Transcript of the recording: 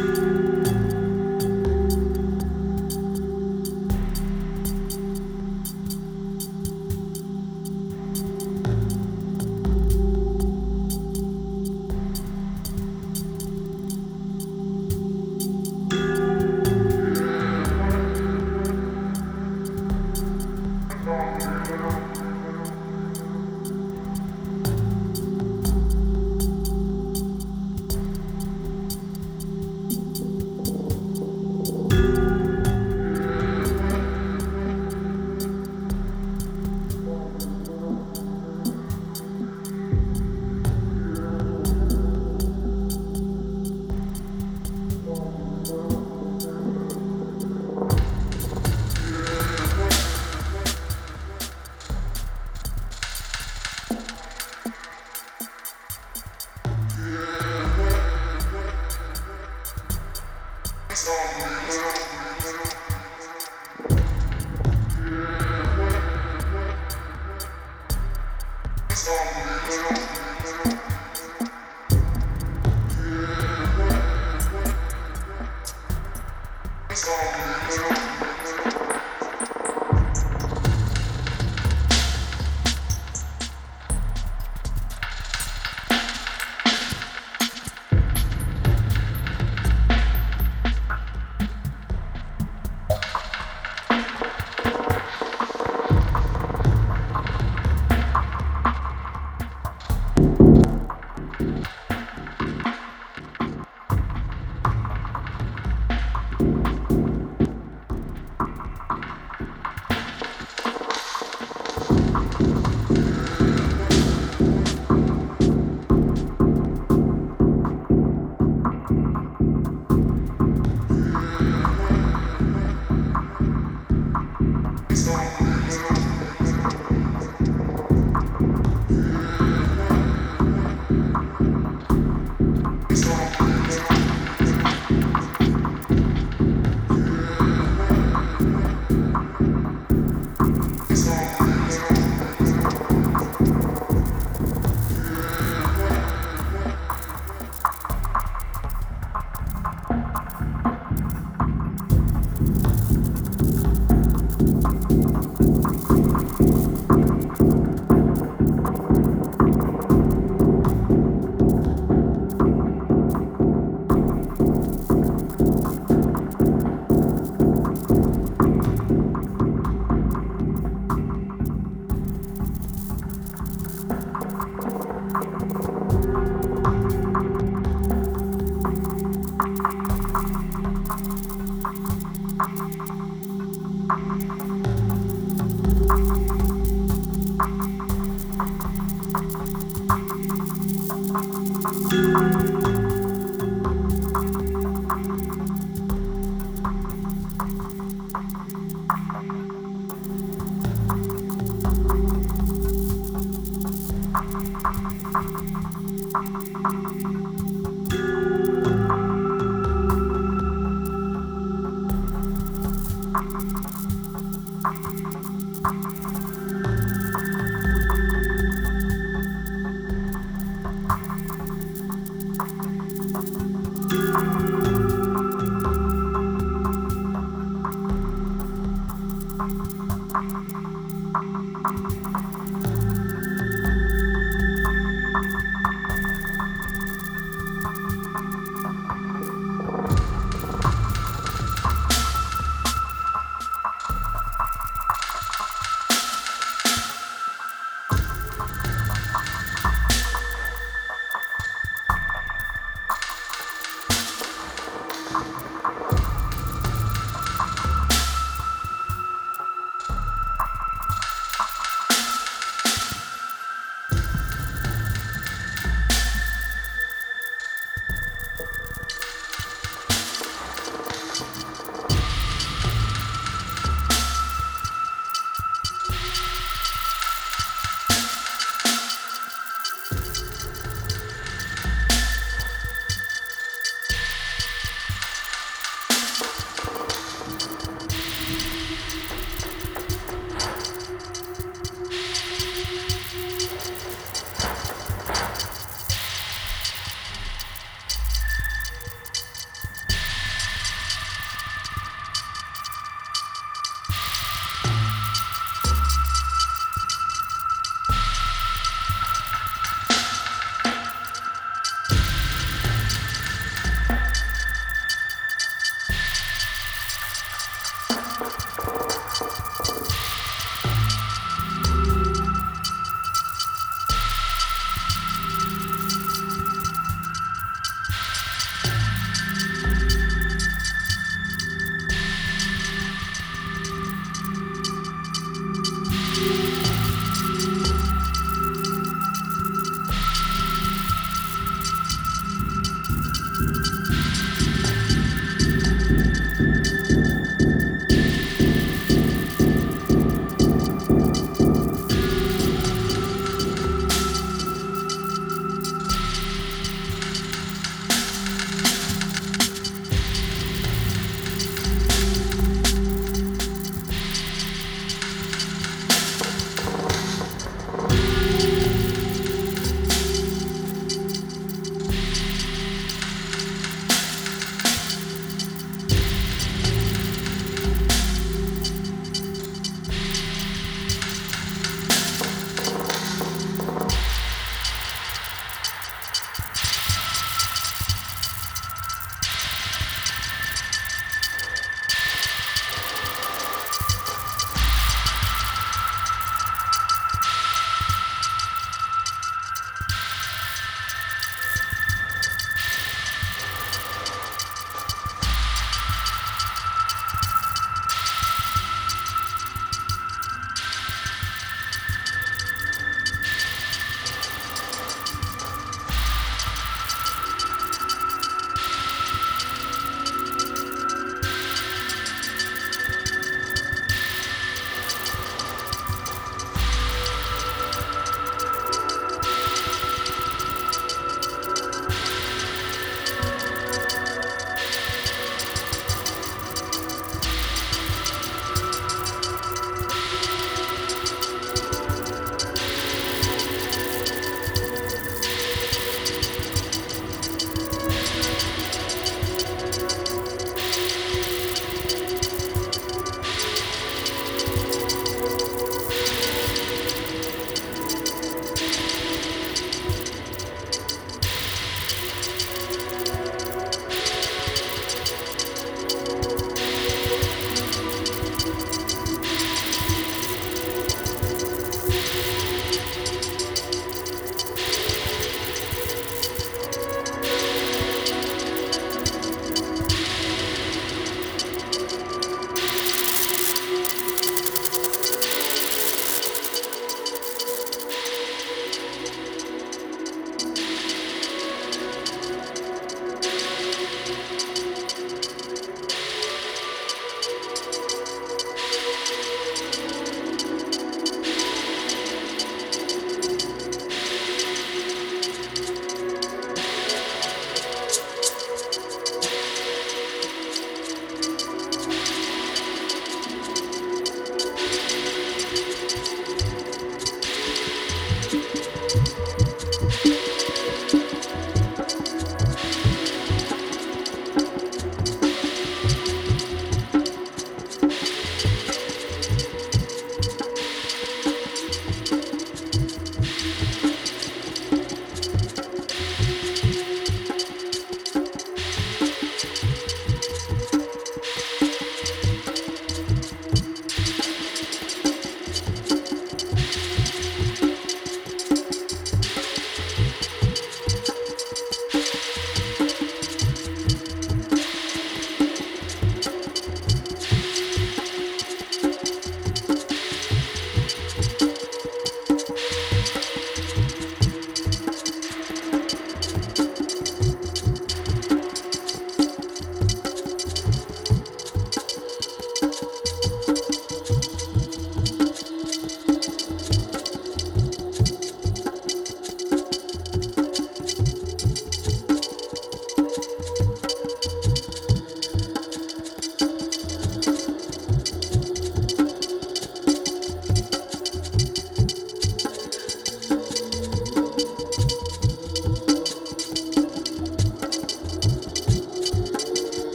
Música Let's go. Let's go.